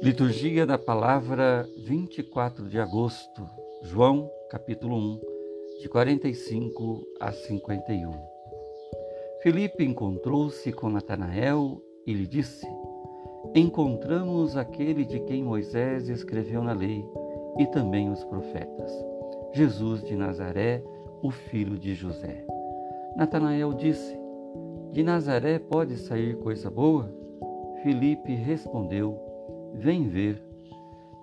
Liturgia da Palavra, 24 de agosto, João, capítulo 1, de 45 a 51. Felipe encontrou-se com Natanael e lhe disse: Encontramos aquele de quem Moisés escreveu na lei e também os profetas, Jesus de Nazaré, o filho de José. Natanael disse: De Nazaré pode sair coisa boa? Felipe respondeu: Vem ver.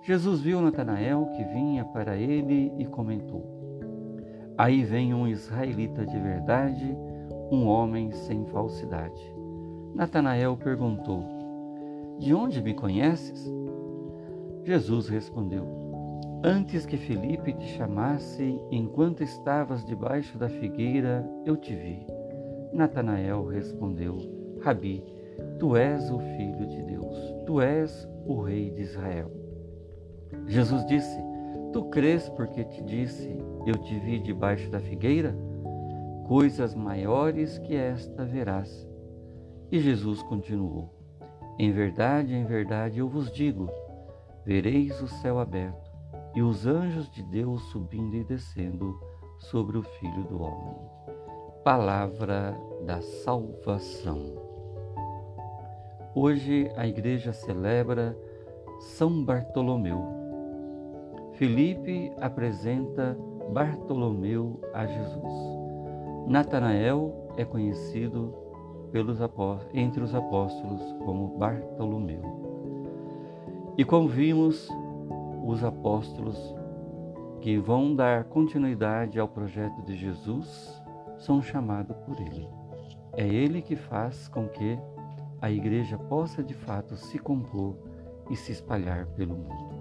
Jesus viu Natanael que vinha para ele e comentou: Aí vem um israelita de verdade, um homem sem falsidade. Natanael perguntou: De onde me conheces? Jesus respondeu: Antes que Felipe te chamasse, enquanto estavas debaixo da figueira, eu te vi. Natanael respondeu: Rabi, tu és o filho de Deus, tu és o rei de Israel. Jesus disse: Tu crês porque te disse, eu te vi debaixo da figueira? Coisas maiores que esta verás. E Jesus continuou: Em verdade, em verdade eu vos digo: vereis o céu aberto e os anjos de Deus subindo e descendo sobre o Filho do Homem. Palavra da salvação. Hoje a igreja celebra São Bartolomeu. Felipe apresenta Bartolomeu a Jesus. Natanael é conhecido pelos entre os apóstolos como Bartolomeu. E como vimos, os apóstolos que vão dar continuidade ao projeto de Jesus são chamados por ele. É ele que faz com que a igreja possa de fato se compor e se espalhar pelo mundo.